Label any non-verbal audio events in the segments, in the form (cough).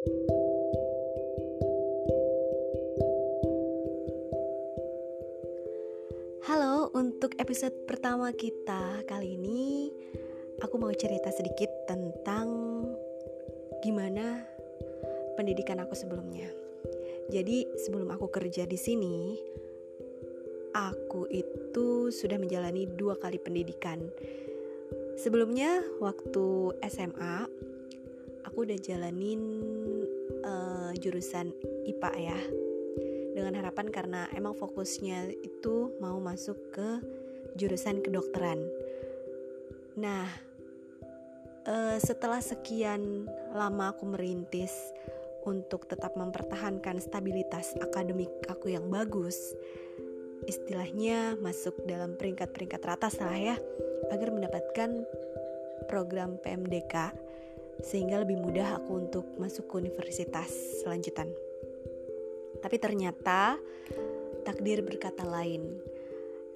Halo, untuk episode pertama kita kali ini aku mau cerita sedikit tentang gimana pendidikan aku sebelumnya. Jadi, sebelum aku kerja di sini, aku itu sudah menjalani dua kali pendidikan. Sebelumnya, waktu SMA, aku udah jalanin uh, jurusan IPA ya dengan harapan karena emang fokusnya itu mau masuk ke jurusan kedokteran. Nah, uh, setelah sekian lama aku merintis untuk tetap mempertahankan stabilitas akademik aku yang bagus, istilahnya masuk dalam peringkat-peringkat teratas lah ya, agar mendapatkan program PMDK sehingga lebih mudah aku untuk masuk ke universitas selanjutan. Tapi ternyata takdir berkata lain.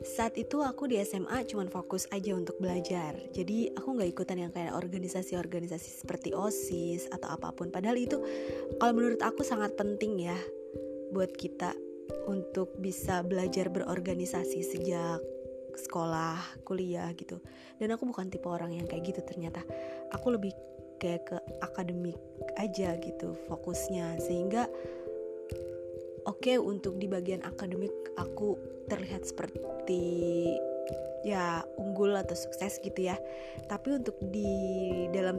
Saat itu aku di SMA cuman fokus aja untuk belajar Jadi aku gak ikutan yang kayak organisasi-organisasi seperti OSIS atau apa pun Padahal itu kalau menurut aku sangat penting ya Buat kita untuk bisa belajar berorganisasi sejak sekolah, kuliah gitu Dan aku bukan tipe orang yang kayak gitu ternyata Aku lebih kayak ke akademik aja gitu fokusnya. Sehingga oke okay, untuk di bagian akademik aku terlihat seperti ya unggul atau sukses gitu ya. Tapi untuk di dalam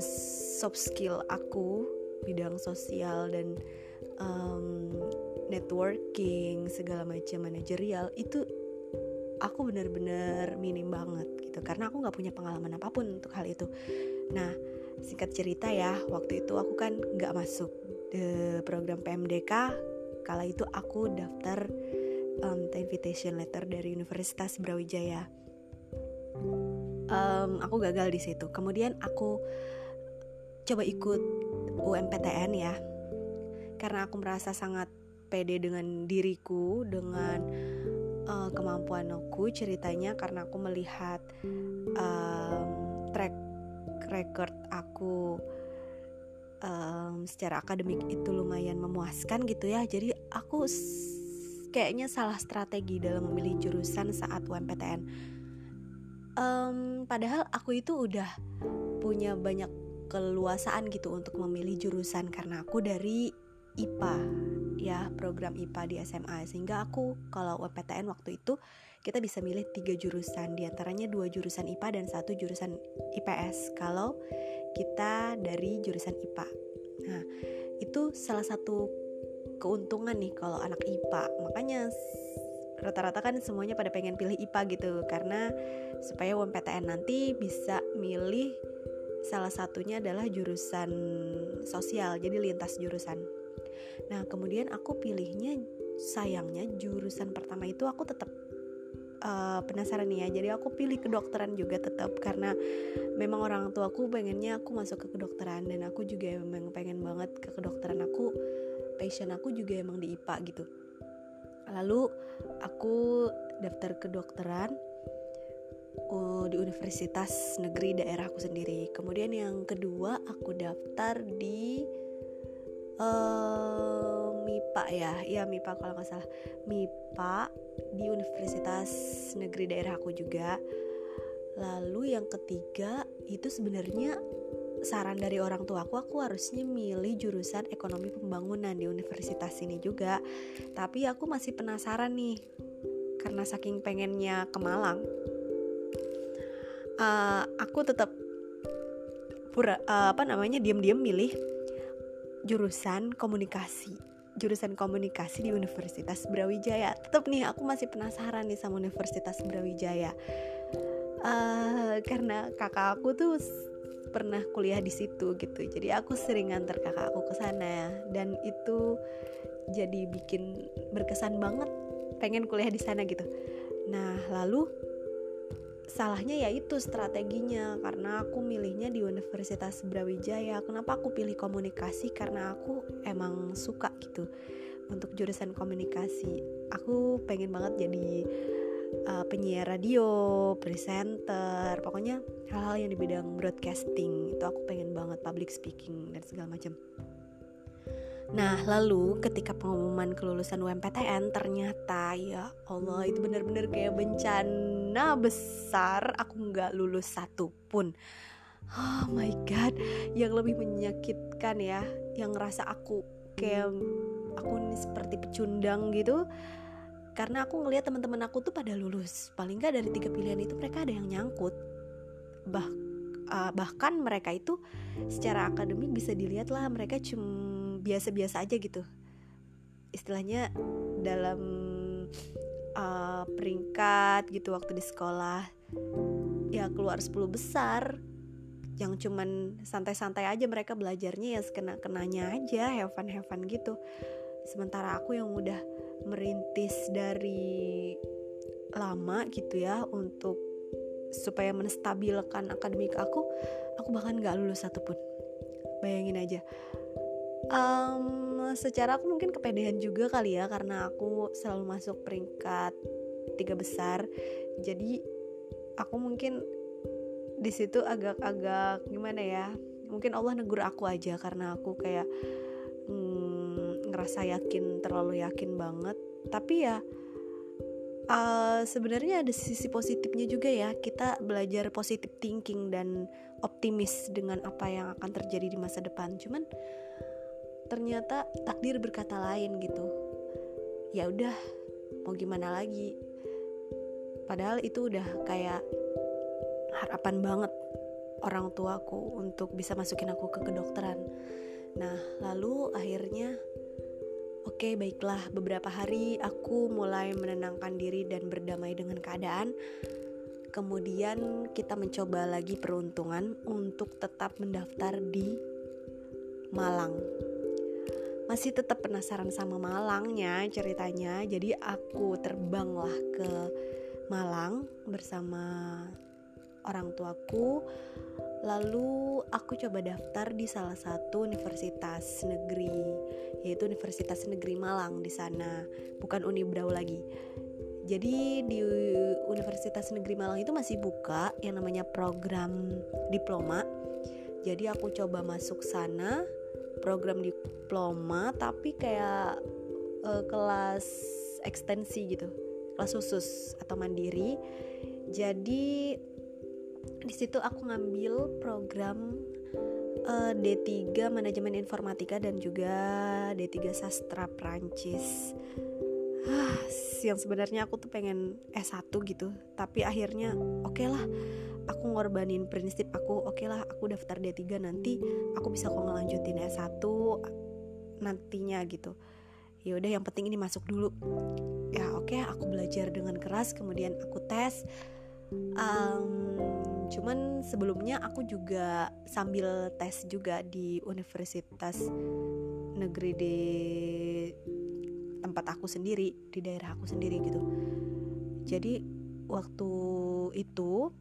soft skill aku bidang sosial dan um, networking segala macam manajerial itu aku benar-benar minim banget gitu. Karena aku nggak punya pengalaman apa pun untuk hal itu nah singkat cerita ya waktu itu aku kan nggak masuk the program PMDK kala itu aku daftar um, invitation letter dari Universitas Brawijaya. Um, aku gagal di situ. Kemudian aku coba ikut UMPTN ya. Karena aku merasa sangat pede dengan diriku dengan uh, kemampuan aku ceritanya karena aku melihat um, track record aku um, secara akademik itu lumayan memuaskan gitu ya. Jadi aku kayaknya salah strategi dalam memilih jurusan saat UMPTN um, padahal aku itu udah punya banyak keluasaan gitu untuk memilih jurusan karena aku dari IPA ya program IPA di SMA sehingga aku kalau UMPTN waktu itu kita bisa milih tiga jurusan di antaranya dua jurusan IPA dan satu jurusan IPS kalau kita dari jurusan IPA. Nah, itu salah satu keuntungan nih kalau anak IPA. Makanya rata-rata kan semuanya pada pengen pilih IPA gitu karena supaya UMPTN nanti bisa milih salah satunya adalah jurusan sosial, jadi lintas jurusan. Nah, kemudian aku pilihnya sayangnya jurusan pertama itu aku tetap uh, penasaran nih ya. Jadi aku pilih kedokteran juga tetap karena memang orang tua aku pengennya aku masuk ke kedokteran dan aku juga memang pengen banget ke kedokteran aku. Passion aku juga emang di IPA gitu. Lalu aku daftar kedokteran uh, di universitas negeri daerah aku sendiri. Kemudian yang kedua aku daftar di MIPA ya. Ya MIPA kalau nggak salah. MIPA di Universitas Negeri daerah aku juga. Lalu yang ketiga itu sebenarnya saran dari orang tua aku aku harusnya milih jurusan ekonomi pembangunan di universitas ini juga. Tapi aku masih penasaran nih karena saking pengennya ke Malang uh, aku tetap pura uh, apa namanya diam-diam milih jurusan komunikasi jurusan komunikasi di Universitas Brawijaya. Tetap nih aku masih penasaran nih sama Universitas Brawijaya. Uh, karena kakak aku tuh pernah kuliah di situ gitu. Jadi aku sering nganter kakak aku ke sana. Dan itu jadi bikin berkesan banget pengen kuliah di sana gitu. Nah lalu salahnya ya itu strateginya karena aku milihnya di Universitas Brawijaya. Kenapa aku pilih komunikasi? Karena aku emang suka gitu untuk jurusan komunikasi. Aku pengen banget jadi uh, penyiar radio, presenter, pokoknya hal-hal yang di bidang broadcasting. Itu aku pengen banget public speaking dan segala macam. Nah, lalu ketika pengumuman kelulusan UMPTN ternyata ya Allah itu benar-benar kayak bencana besar aku nggak lulus satu pun. Oh my god, yang lebih menyakitkan ya, yang ngerasa aku kayak aku ini seperti pecundang gitu. Karena aku ngelihat teman-teman aku tuh pada lulus. Paling nggak dari tiga pilihan itu mereka ada yang nyangkut. Bah, uh, bahkan mereka itu secara akademik bisa dilihat lah mereka cuma biasa-biasa aja gitu. Istilahnya dalam uh, peringkat gitu waktu di sekolah ya keluar 10 besar. Yang cuman santai-santai aja mereka belajarnya ya sekena kenanya aja have fun have fun gitu. Sementara aku yang udah merintis dari lama gitu ya untuk supaya menstabilkan akademik aku aku bahkan gak lulus satupun. Bayangin aja um, secara aku mungkin kepedean juga kali ya karena aku selalu masuk peringkat tiga besar. Jadi aku mungkin di situ agak-agak gimana ya mungkin Allah negur aku aja karena aku kayak hmm, ngerasa yakin terlalu yakin banget. Tapi ya uh, sebenarnya ada sisi positifnya juga ya. Kita belajar positive thinking dan optimis dengan apa yang akan terjadi di masa depan. Cuman ternyata takdir berkata lain gitu. Ya udah mau gimana lagi? Padahal itu udah kayak harapan banget orang tuaku untuk bisa masukin aku ke kedokteran. Nah lalu akhirnya oke okay, baiklah. Beberapa hari aku mulai menenangkan diri dan berdamai dengan keadaan. Kemudian kita mencoba lagi peruntungan untuk tetap mendaftar di Malang masih tetap penasaran sama Malangnya ceritanya. Jadi aku terbanglah ke Malang bersama orang tuaku. Lalu aku coba daftar di salah satu universitas negeri yaitu Universitas Negeri Malang di sana. Bukan Unibrau lagi. Jadi di Universitas Negeri Malang itu masih buka yang namanya program diploma. Jadi aku coba masuk sana program diploma tapi kayak uh, kelas ekstensi gitu. Kelas khusus atau mandiri. Jadi di situ aku ngambil program uh, eh, D3 manajemen informatika dan juga D3 sastra Prancis. Yang sebenarnya aku tuh pengen S1 gitu. Tapi akhirnya oke okay lah aku ngorbanin prinsip aku oke okay lah aku daftar D3 nanti aku bisa kok ngelanjutin S1 nantinya gitu. Ya udah yang penting ini masuk dulu. Ya oke okay, aku belajar dengan keras kemudian aku tes. Um, cuman sebelumnya aku juga sambil tes juga di universitas negeri di tempat aku sendiri di daerah aku sendiri gitu. Jadi waktu itu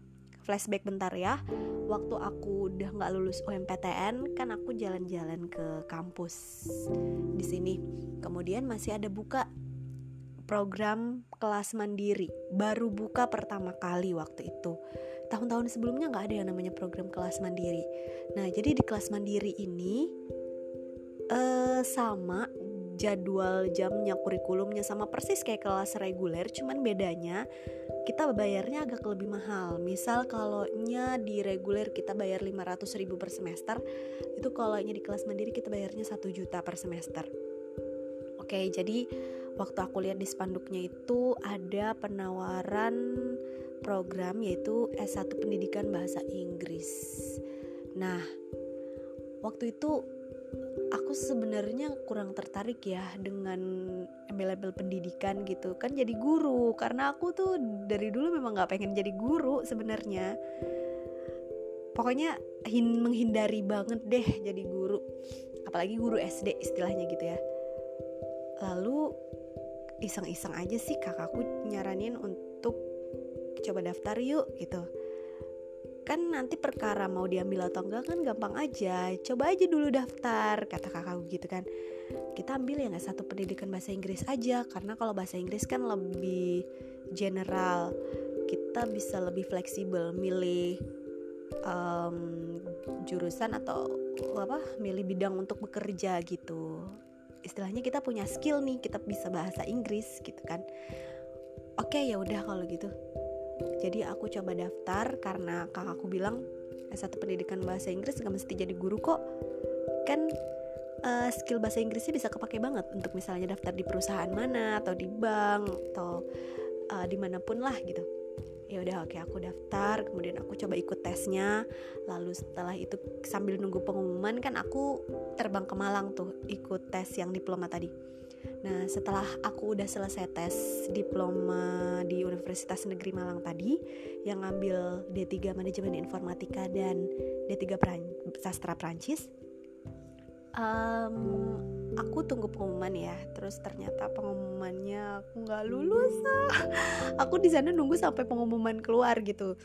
flashback bentar ya. Waktu aku udah nggak lulus UMPTN kan aku jalan-jalan ke kampus di sini. Kemudian masih ada buka program kelas mandiri. Baru buka pertama kali waktu itu. Tahun-tahun sebelumnya nggak ada yang namanya program kelas mandiri. Nah jadi di kelas mandiri ini uh, sama jadwal jamnya kurikulumnya sama persis kayak kelas reguler cuman bedanya kita bayarnya agak lebih mahal. Misal kalau nya di reguler kita bayar 500 ribu per semester itu kalau nya di kelas mandiri kita bayarnya 1 juta per semester. Oke jadi waktu aku lihat di spanduknya itu ada penawaran program yaitu S1 Pendidikan Bahasa Inggris. Nah waktu itu aku sebenarnya kurang tertarik ya dengan embel-embel pendidikan gitu. Kan jadi guru. Karena aku tuh dari dulu memang nggak pengen jadi guru sebenarnya. Pokoknya hin menghindari banget deh jadi guru. Apalagi guru SD istilahnya gitu ya. Lalu iseng-iseng aja sih kakakku nyaranin untuk coba daftar yuk gitu kan nanti perkara mau diambil atau enggak kan gampang aja. Coba aja dulu daftar kata kakakku gitu kan. Kita ambil ya nggak satu pendidikan bahasa Inggris aja karena kalau bahasa Inggris kan lebih general. Kita bisa lebih fleksibel milih um, jurusan atau apa milih bidang untuk bekerja gitu. Istilahnya kita punya skill nih kita bisa bahasa Inggris gitu kan. Oke ya udah kalau gitu jadi aku coba daftar karena kakakku bilang S1 pendidikan bahasa Inggris gak mesti jadi guru kok. Kan uh, skill bahasa Inggrisnya bisa kepake banget untuk misalnya daftar di perusahaan mana atau di bank atau uh, di mana pun lah gitu. Ya udah oke aku daftar kemudian aku coba ikut tesnya. Lalu setelah itu sambil nunggu pengumuman kan aku terbang ke Malang tuh ikut tes yang diploma tadi nah setelah aku udah selesai tes diploma di Universitas Negeri Malang tadi yang ngambil D3 Manajemen Informatika dan D3 Pran Sastra Prancis um, aku tunggu pengumuman ya. Terus ternyata pengumumannya aku nggak lulus aku di sana nunggu sampai pengumuman keluar gitu.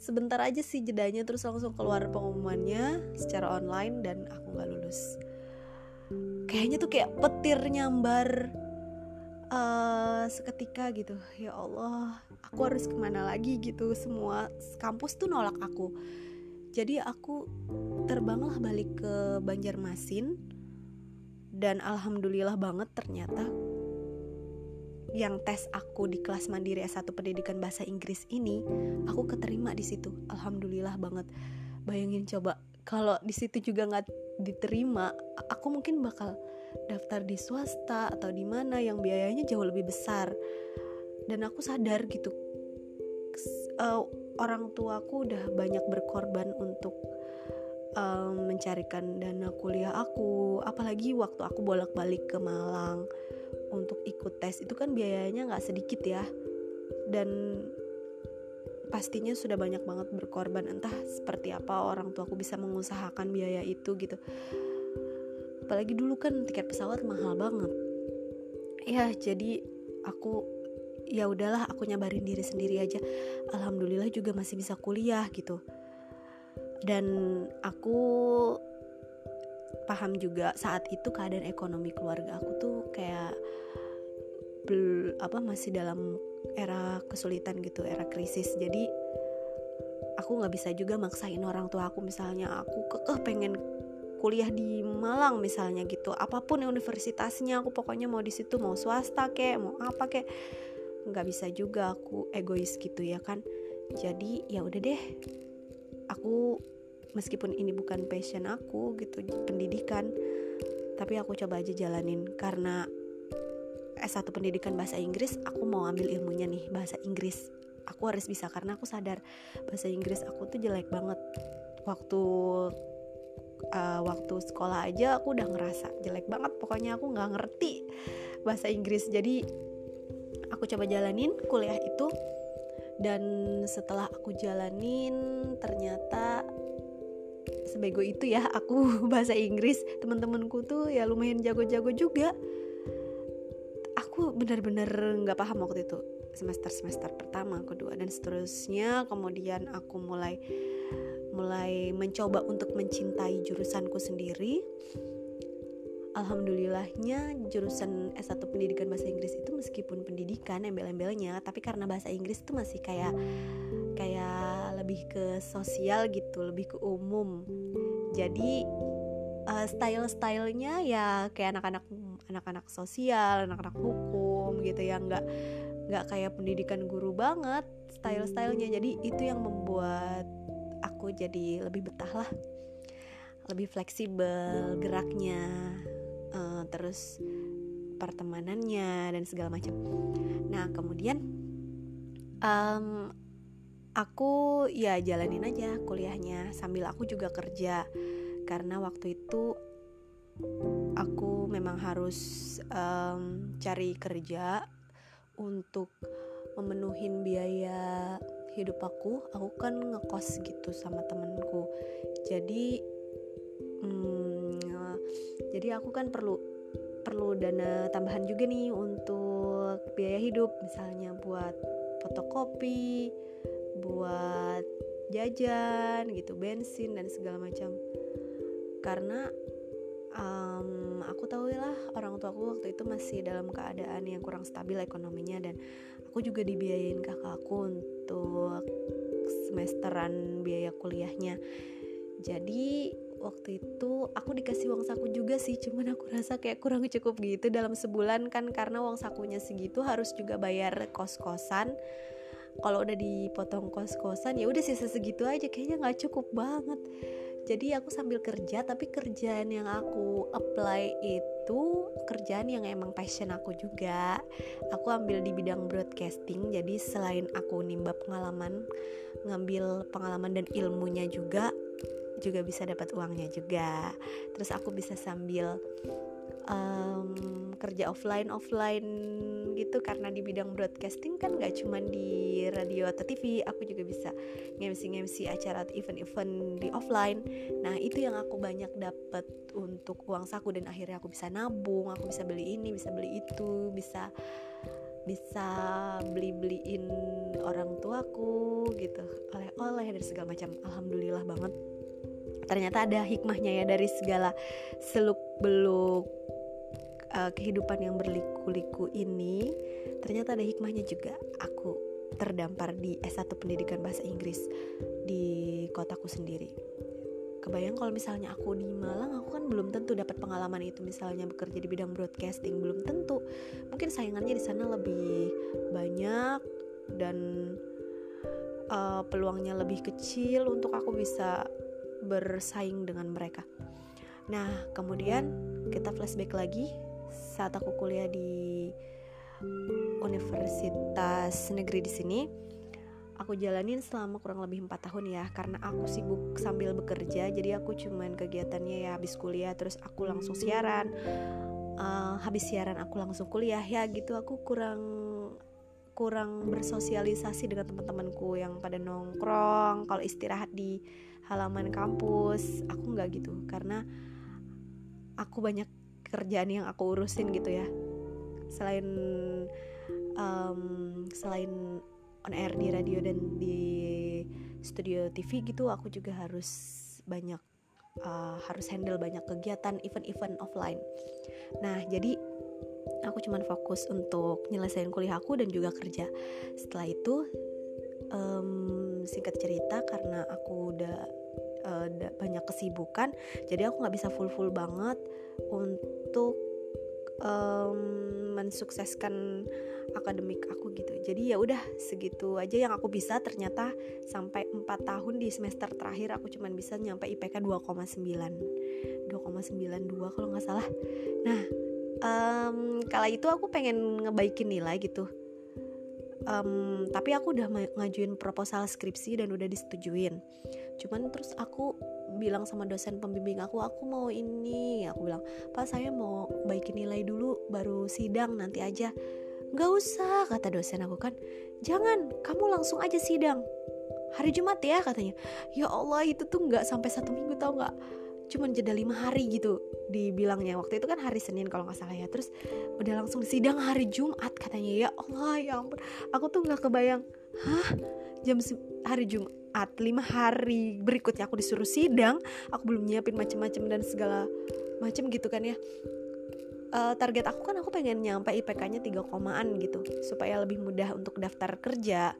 Sebentar aja sih jedanya terus langsung keluar pengumumannya secara online dan aku nggak lulus kayaknya tuh kayak petir nyambar uh, seketika gitu. Ya Allah aku harus ke mana lagi gitu. Semua kampus tuh nolak aku. Jadi aku terbanglah balik ke Banjarmasin dan alhamdulillah banget ternyata yang tes aku di kelas mandiri S1 pendidikan bahasa Inggris ini aku keterima di situ. Alhamdulillah banget. Bayangin coba kalau di situ juga nggak diterima aku mungkin bakal daftar di swasta atau di mana yang biayanya jauh lebih besar. Dan aku sadar gitu uh, orang tuaku udah banyak berkorban untuk um, mencarikan dana kuliah aku. Apalagi waktu aku bolak-balik ke Malang untuk ikut tes itu kan biayanya nggak sedikit ya. Dan pastinya sudah banyak banget berkorban entah seperti apa orang tuaku bisa mengusahakan biaya itu gitu. Apalagi dulu kan tiket pesawat mahal banget. Ya jadi aku ya udahlah aku nyabarin diri sendiri aja. Alhamdulillah juga masih bisa kuliah gitu. Dan aku paham juga saat itu keadaan ekonomi keluarga aku tuh kayak apa masih dalam era kesulitan gitu era krisis. Jadi aku nggak bisa juga maksain orang tua aku. Misalnya aku kekeh pengen kuliah di Malang misalnya gitu. Apa pun universitasnya aku pokoknya mau di situ mau swasta kek mau apa kek nggak bisa juga aku egois gitu ya kan? Jadi ya udah deh. Aku meskipun ini bukan passion aku gitu pendidikan tapi aku coba aja jalanin. Karena S1 pendidikan bahasa Inggris aku mau ambil ilmunya nih bahasa Inggris. Aku harus bisa karena aku sadar bahasa Inggris aku tuh jelek banget. Waktu uh, waktu sekolah aja aku udah ngerasa jelek banget pokoknya aku nggak ngerti bahasa Inggris. Jadi aku coba jalanin kuliah itu dan setelah aku jalanin ternyata sebego itu ya aku (laughs) bahasa Inggris. Teman-temanku tuh ya lumayan jago-jago juga benar-benar nggak paham waktu itu semester semester pertama kedua dan seterusnya. Kemudian aku mulai mulai mencoba untuk mencintai jurusanku sendiri. Alhamdulillahnya jurusan S1 pendidikan bahasa Inggris itu meskipun pendidikan embel-embelnya tapi karena bahasa Inggris itu masih kayak kayak lebih ke sosial gitu lebih ke umum. Jadi uh, style-stylenya ya kayak anak-anak anak-anak sosial anak-anak hukum gitu ya nggak nggak kayak pendidikan guru banget style-stylenya jadi itu yang membuat aku jadi lebih betah lah lebih fleksibel geraknya uh, terus pertemanannya dan segala macam. Nah kemudian um, aku ya jalanin aja kuliahnya sambil aku juga kerja karena waktu itu aku memang harus um, cari kerja untuk memenuhi biaya hidup aku aku kan ngekos gitu sama temenku jadi jadi aku kan perlu perlu dana tambahan juga nih untuk biaya hidup. Misalnya buat fotokopi buat jajan gitu bensin dan segala macam. Karena um, aku tahu lah orang tua aku waktu itu masih dalam keadaan yang kurang stabil ekonominya dan aku juga dibiayain kakakku untuk semesteran biaya kuliahnya. Jadi waktu itu aku dikasih uang saku juga sih cuman aku rasa kayak kurang cukup gitu dalam sebulan kan karena uang sakunya segitu harus juga bayar kos-kosan. Kalau udah dipotong kos-kosan ya udah sisa segitu aja kayaknya nggak cukup banget jadi aku sambil kerja tapi kerjaan yang aku apply itu kerjaan yang emang passion aku juga. Aku ambil di bidang broadcasting jadi selain aku nimba pengalaman ngambil pengalaman dan ilmunya juga juga bisa dapat uangnya juga. Terus aku bisa sambil um, kerja offline offline gitu karena di bidang broadcasting kan gak cuma di radio atau TV aku juga bisa ngemsi-ngemsi acara event-event di offline. Nah itu yang aku banyak dapat untuk uang saku dan akhirnya aku bisa nabung aku bisa beli ini bisa beli itu bisa bisa beli-beliin orang tuaku gitu oleh-oleh dan segala macam. Alhamdulillah banget ternyata ada hikmahnya ya dari segala seluk beluk uh, kehidupan yang berliku-liku ini. Ternyata ada hikmahnya juga. Aku terdampar di S1 Pendidikan Bahasa Inggris di kotaku sendiri. Kebayang kalau misalnya aku di Malang aku kan belum tentu dapat pengalaman itu. Misalnya bekerja di bidang broadcasting belum tentu. Mungkin saingannya di sana lebih banyak dan uh, peluangnya lebih kecil untuk aku bisa bersaing dengan mereka. Nah kemudian kita flashback lagi saat aku kuliah di universitas negeri di sini. Aku jalanin selama kurang lebih empat tahun ya karena aku sibuk sambil bekerja. Jadi aku cuman kegiatannya ya habis kuliah terus aku langsung siaran. Uh, habis siaran aku langsung kuliah. Ya gitu aku kurang kurang bersosialisasi dengan teman-temanku yang pada nongkrong kalau istirahat di halaman kampus aku nggak gitu. Karena aku banyak kerjaan yang aku urusin gitu ya. Selain um, selain on air di radio dan di studio TV gitu aku juga harus banyak uh, harus handle banyak kegiatan event-event offline. Nah jadi aku cuman fokus untuk nyelesain kuliah aku dan juga kerja. Setelah itu um, singkat cerita karena aku udah uh, banyak kesibukan jadi aku nggak bisa full full banget untuk um, mensukseskan akademik aku gitu. Jadi ya udah segitu aja yang aku bisa. Ternyata sampai 4 tahun di semester terakhir aku cuman bisa nyampe IPK 2,9 2,92 kalau nggak salah. Nah um, kala itu aku pengen ngebaikin nilai gitu. Um, tapi aku udah ngajuin proposal skripsi dan udah disetujuin. Cuman terus aku bilang sama dosen pembimbing aku aku mau ini. Aku bilang pak saya mau baikin nilai dulu baru sidang nanti aja. Nggak usah kata dosen aku kan. Jangan kamu langsung aja sidang. Hari Jumat ya katanya. Ya Allah itu tuh nggak sampai satu minggu tau nggak cuman jeda lima hari gitu dibilangnya waktu itu kan hari Senin kalau nggak salah ya. Terus udah langsung sidang hari Jumat katanya ya Allah ya ampun. Aku tuh nggak kebayang. Hah? Jam hari Jumat Jumat lima hari berikutnya aku disuruh sidang aku belum nyiapin macem-macem dan segala macem gitu kan ya. Uh, target aku kan aku pengen nyampe IPK-nya 3 komaan gitu supaya lebih mudah untuk daftar kerja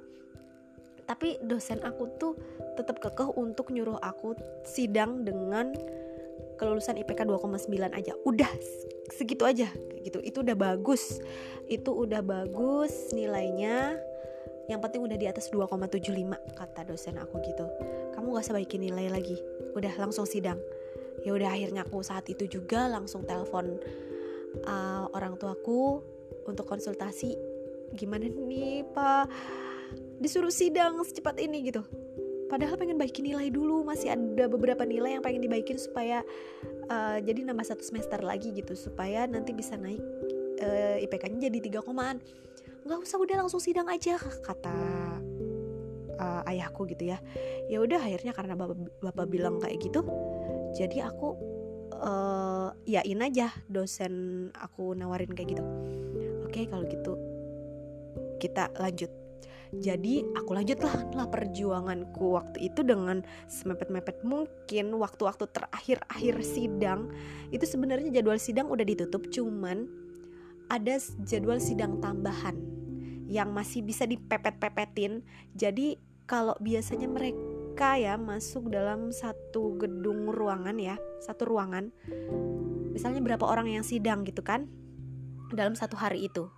tapi dosen aku tuh tetap kekeh untuk nyuruh aku sidang dengan kelulusan IPK 2,9 aja. Udah segitu aja gitu. Itu udah bagus. Itu udah bagus nilainya. Yang penting udah di atas 2,75 kata dosen aku gitu. Kamu gak usah baikin nilai lagi. Udah langsung sidang. Ya udah akhirnya aku saat itu juga langsung telepon uh, orang tuaku untuk konsultasi. Gimana nih pak disuruh sidang secepat ini gitu. Padahal pengen baikin nilai dulu masih ada beberapa nilai yang pengen dibaikin supaya uh, jadi nambah satu semester lagi gitu supaya nanti bisa naik uh, IPK-nya jadi tiga komaan. Nggak usah udah langsung sidang aja kata uh, ayahku gitu ya. Ya udah akhirnya karena bapak bapak bilang kayak gitu jadi aku uh, yain aja dosen aku nawarin kayak gitu. Oke kalau gitu kita lanjut jadi aku lanjutlah lah perjuanganku waktu itu dengan semepet-mepet mungkin waktu-waktu terakhir-akhir sidang. Itu sebenarnya jadwal sidang udah ditutup cuman ada jadwal sidang tambahan yang masih bisa dipepet-pepetin. Jadi kalau biasanya mereka ya masuk dalam satu gedung ruangan ya satu ruangan. Misalnya berapa orang yang sidang gitu kan dalam satu hari itu.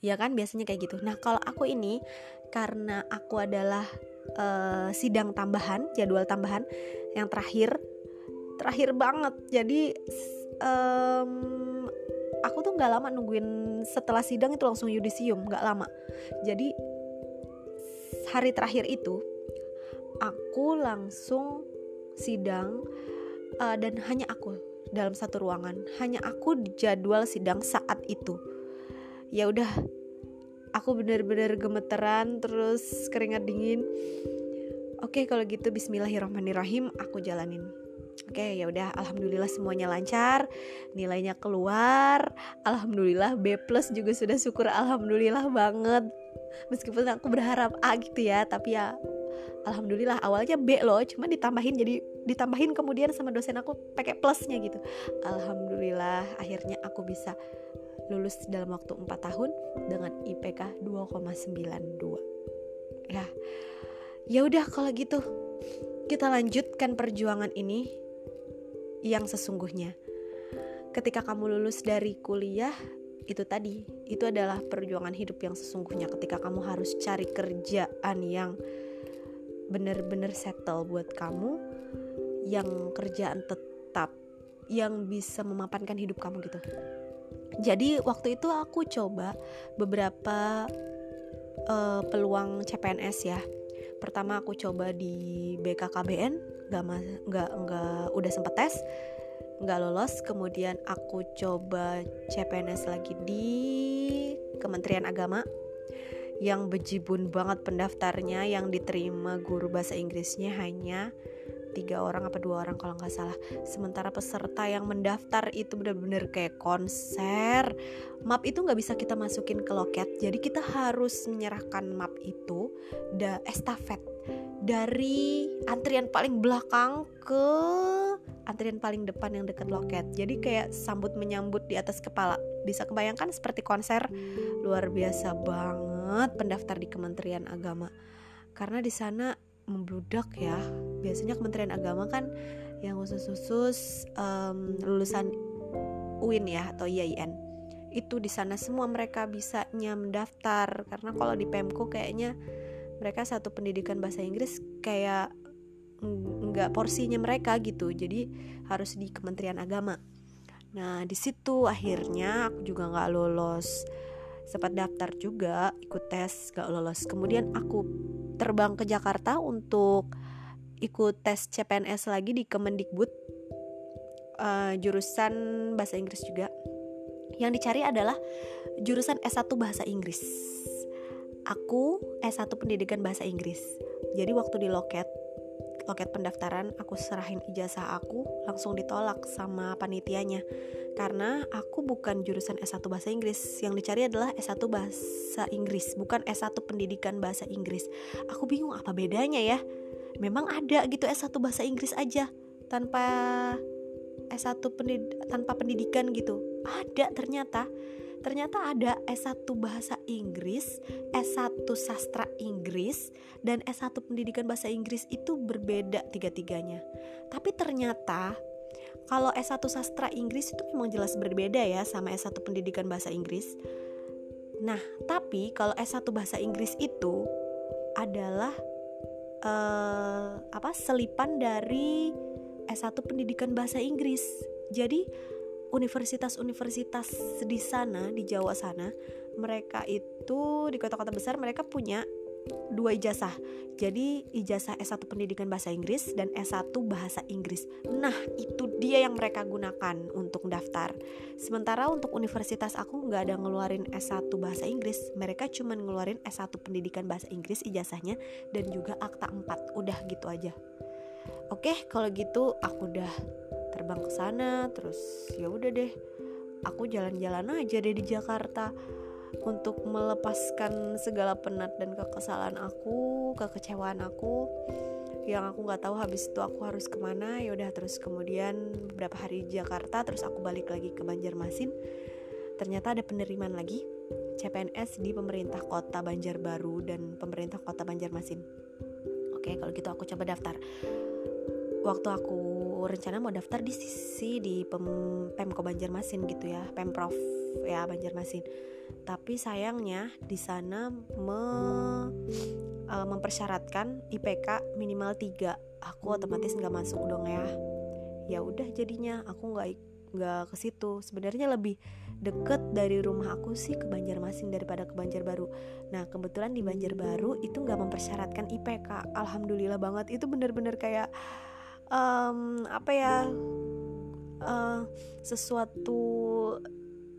Ya kan? Biasanya kayak gitu. Nah kalau aku ini karena aku adalah uh, sidang tambahan jadwal tambahan yang terakhir terakhir banget. Jadi um, aku tuh nggak lama nungguin setelah sidang itu langsung yudisium nggak lama. Jadi hari terakhir itu aku langsung sidang uh, dan hanya aku dalam satu ruangan. Hanya aku jadwal sidang saat itu. Ya udah aku bener-bener gemeteran terus keringat dingin oke kalau gitu Bismillahirrahmanirrahim aku jalanin Oke, ya udah alhamdulillah semuanya lancar, nilainya keluar. Alhamdulillah B+ plus juga sudah syukur alhamdulillah banget. Meskipun aku berharap A gitu ya, tapi ya alhamdulillah awalnya B loh, cuma ditambahin jadi ditambahin kemudian sama dosen aku pakai plusnya gitu. Alhamdulillah akhirnya aku bisa lulus dalam waktu 4 tahun dengan IPK 2,92. Ya. Ya udah kalau gitu kita lanjutkan perjuangan ini yang sesungguhnya. Ketika kamu lulus dari kuliah, itu tadi, itu adalah perjuangan hidup yang sesungguhnya ketika kamu harus cari kerjaan yang benar-benar settle buat kamu, yang kerjaan tetap, yang bisa memapankan hidup kamu gitu. Jadi waktu itu aku coba beberapa uh, peluang CPNS ya. Pertama aku coba di BKKBN nggak nggak nggak udah sempet tes nggak lolos kemudian aku coba CPNS lagi di Kementerian Agama yang bejibun banget pendaftarnya yang diterima guru bahasa Inggrisnya hanya tiga orang apa dua orang kalau nggak salah. Sementara peserta yang mendaftar itu benar-benar kayak konser. Map itu nggak bisa kita masukin ke loket. Jadi kita harus menyerahkan map itu da estafet. Dari antrian paling belakang ke antrian paling depan yang dekat loket. Jadi kayak sambut menyambut di atas kepala. Bisa kebayangkan seperti konser? Luar biasa banget pendaftar di Kementerian Agama. Karena di sana membludak ya biasanya Kementerian Agama kan yang khusus-khusus um, lulusan UIN ya atau IAIN itu di sana semua mereka bisanya mendaftar. Karena kalau di Pemko kayaknya mereka satu pendidikan bahasa Inggris kayak nggak porsinya mereka gitu. Jadi harus di Kementerian Agama. Nah di situ akhirnya aku juga nggak lolos. Sempat daftar juga ikut tes gak lolos. Kemudian aku terbang ke Jakarta untuk ikut tes CPNS lagi di Kemendikbud uh, jurusan bahasa Inggris juga. Yang dicari adalah jurusan S1 bahasa Inggris. Aku S1 pendidikan bahasa Inggris. Jadi waktu di loket loket pendaftaran aku serahin ijazah aku langsung ditolak sama panitianya karena aku bukan jurusan S1 bahasa Inggris yang dicari adalah S1 bahasa Inggris bukan S1 pendidikan bahasa Inggris aku bingung apa bedanya ya memang ada gitu S1 bahasa Inggris aja tanpa S1 pendid tanpa pendidikan gitu ada ternyata ternyata ada S1 bahasa Inggris, S1 sastra Inggris, dan S1 pendidikan bahasa Inggris itu berbeda tiga-tiganya. Tapi ternyata kalau S1 sastra Inggris itu memang jelas berbeda ya sama S1 pendidikan bahasa Inggris. Nah, tapi kalau S1 bahasa Inggris itu adalah uh, apa selipan dari S1 pendidikan bahasa Inggris. Jadi universitas-universitas di sana di Jawa sana mereka itu di kota-kota besar mereka punya dua ijazah. Jadi ijazah S1 pendidikan bahasa Inggris dan S1 bahasa Inggris. Nah, itu dia yang mereka gunakan untuk daftar. Sementara untuk universitas aku nggak ada ngeluarin S1 bahasa Inggris. Mereka cuma ngeluarin S1 pendidikan bahasa Inggris ijazahnya dan juga akta 4. Udah gitu aja. Oke, kalau gitu aku udah terbang ke sana terus ya udah deh aku jalan-jalan aja deh di Jakarta untuk melepaskan segala penat dan kekesalan aku kekecewaan aku. Yang aku nggak tahu habis itu aku harus ke mana. Ya udah terus kemudian beberapa hari di Jakarta terus aku balik lagi ke Banjarmasin. Ternyata ada penerimaan lagi CPNS di pemerintah kota Banjarbaru dan pemerintah kota Banjarmasin. Oke kalau gitu aku coba daftar. Waktu aku rencana mau daftar di sisi di Pem, Pemko Banjarmasin gitu ya Pemprov ya Banjarmasin. Tapi sayangnya di sana me, uh, mempersyaratkan IPK minimal 3 aku otomatis nggak masuk dong ya. Ya udah jadinya aku nggak nggak ke situ. Sebenarnya lebih deket dari rumah aku sih ke Banjarmasin daripada ke Banjarbaru. Nah kebetulan di Banjarbaru itu nggak mempersyaratkan IPK alhamdulillah banget. Itu bener-bener kayak um, apa ya uh, sesuatu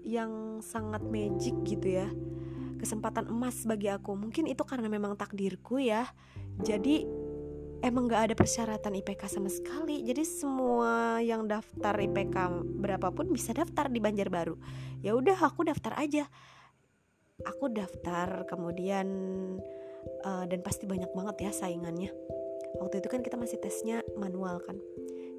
yang sangat magic gitu ya. Kesempatan emas bagi aku. Mungkin itu karena memang takdirku ya. Jadi emang gak ada persyaratan IPK sama sekali. Jadi semua yang daftar IPK berapapun bisa daftar di Banjarbaru ya udah aku daftar aja. Aku daftar kemudian uh, dan pasti banyak banget ya saingannya waktu itu kan kita masih tesnya manual kan.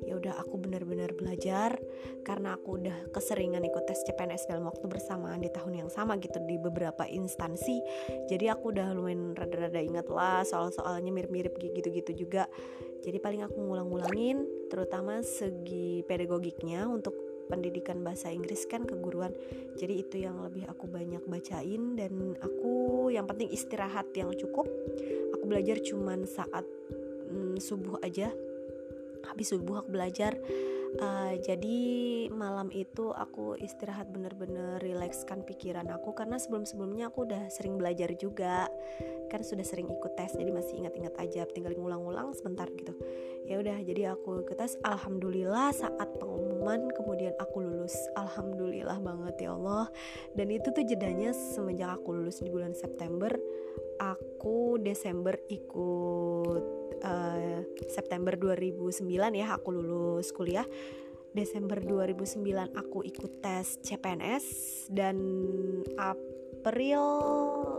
Ya udah aku benar-benar belajar karena aku udah keseringan ikut tes CPNS dalam waktu bersamaan di tahun yang sama gitu di beberapa instansi. Jadi aku udah lumayan rada-rada ingat lah soal-soalnya mirip-mirip gitu-gitu juga. Jadi paling aku ngulang-ngulangin terutama segi pedagogiknya untuk pendidikan bahasa Inggris kan keguruan. Jadi itu yang lebih aku banyak bacain dan aku yang penting istirahat yang cukup. Aku belajar cuman saat mm, subuh aja. Habis subuh aku belajar. Uh, jadi malam itu aku istirahat bener-bener rilekskan pikiran aku karena sebelum-sebelumnya aku udah sering belajar juga. Kan sudah sering ikut tes jadi masih ingat-ingat aja tinggal ngulang-ngulang sebentar gitu. Ya udah jadi aku ikut tes. Alhamdulillah saat pengumuman kemudian aku lulus. Alhamdulillah banget ya Allah. Dan itu tuh jedanya semenjak aku lulus di bulan September aku Desember ikut uh, September 2009 ya aku lulus kuliah. Desember 2009 aku ikut tes CPNS dan April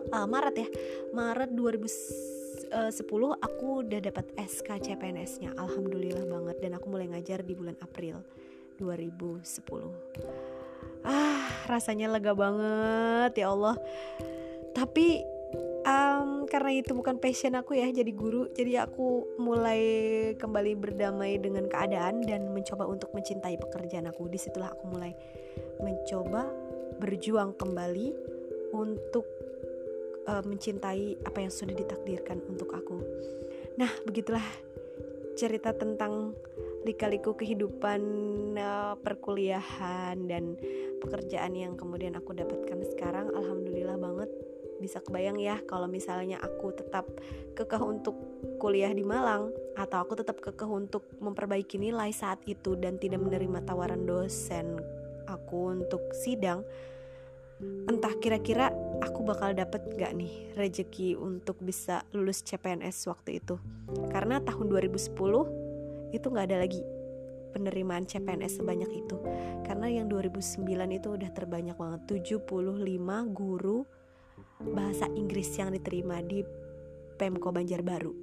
uh, Maret ya. Maret 2010 eh, aku udah dapat SK CPNS-nya Alhamdulillah banget dan aku mulai ngajar di bulan April 2010 ah rasanya lega banget ya Allah. Tapi karena itu bukan passion aku ya jadi guru. Jadi aku mulai kembali berdamai dengan keadaan dan mencoba untuk mencintai pekerjaan aku. Di situlah aku mulai mencoba berjuang kembali untuk uh, mencintai apa yang sudah ditakdirkan untuk aku. Nah begitulah cerita tentang lika-liku kehidupan uh, perkuliahan dan pekerjaan yang kemudian aku dapatkan sekarang. Alhamdulillah banget bisa kebayang ya kalau misalnya aku tetap kekeh untuk kuliah di Malang atau aku tetap kekeh untuk memperbaiki nilai saat itu dan tidak menerima tawaran dosen aku untuk sidang entah kira-kira aku bakal dapet gak nih rejeki untuk bisa lulus CPNS waktu itu. Karena tahun 2010 itu gak ada lagi penerimaan CPNS sebanyak itu. Karena yang 2009 itu udah terbanyak banget 75 guru bahasa Inggris yang diterima di Pemko Banjarbaru.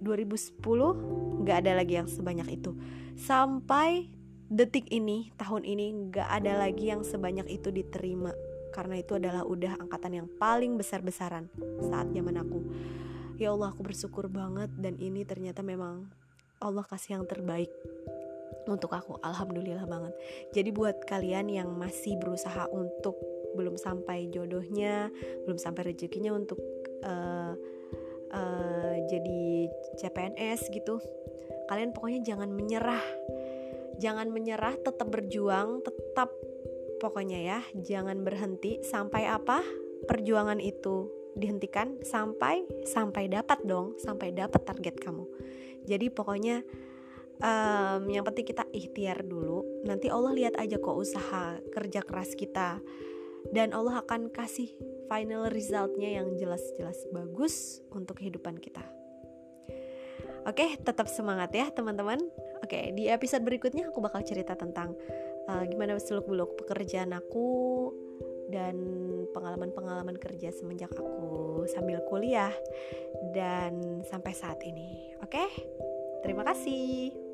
2010 nggak ada lagi yang sebanyak itu. Sampai detik ini tahun ini nggak ada lagi yang sebanyak itu diterima. Karena itu adalah udah angkatan yang paling besar-besaran saat zaman aku. Ya Allah aku bersyukur banget. Dan ini ternyata memang Allah kasih yang terbaik untuk aku. Alhamdulillah banget. Jadi buat kalian yang masih berusaha untuk belum sampai jodohnya belum sampai rezekinya untuk uh, uh, jadi CPNS gitu. Kalian pokoknya jangan menyerah. Jangan menyerah tetap berjuang tetap pokoknya ya jangan berhenti. Sampai apa? Perjuangan itu dihentikan sampai sampai dapat dong sampai dapat target kamu. Jadi pokoknya um, yang penting kita ikhtiar dulu. Nanti Allah lihat aja kok usaha kerja keras kita dan Allah akan kasih final resultnya yang jelas-jelas bagus untuk kehidupan kita. Oke, tetap semangat ya teman-teman. Oke, di episode berikutnya aku bakal cerita tentang uh, gimana seluk beluk pekerjaan aku dan pengalaman-pengalaman kerja semenjak aku sambil kuliah dan sampai saat ini. Oke, terima kasih.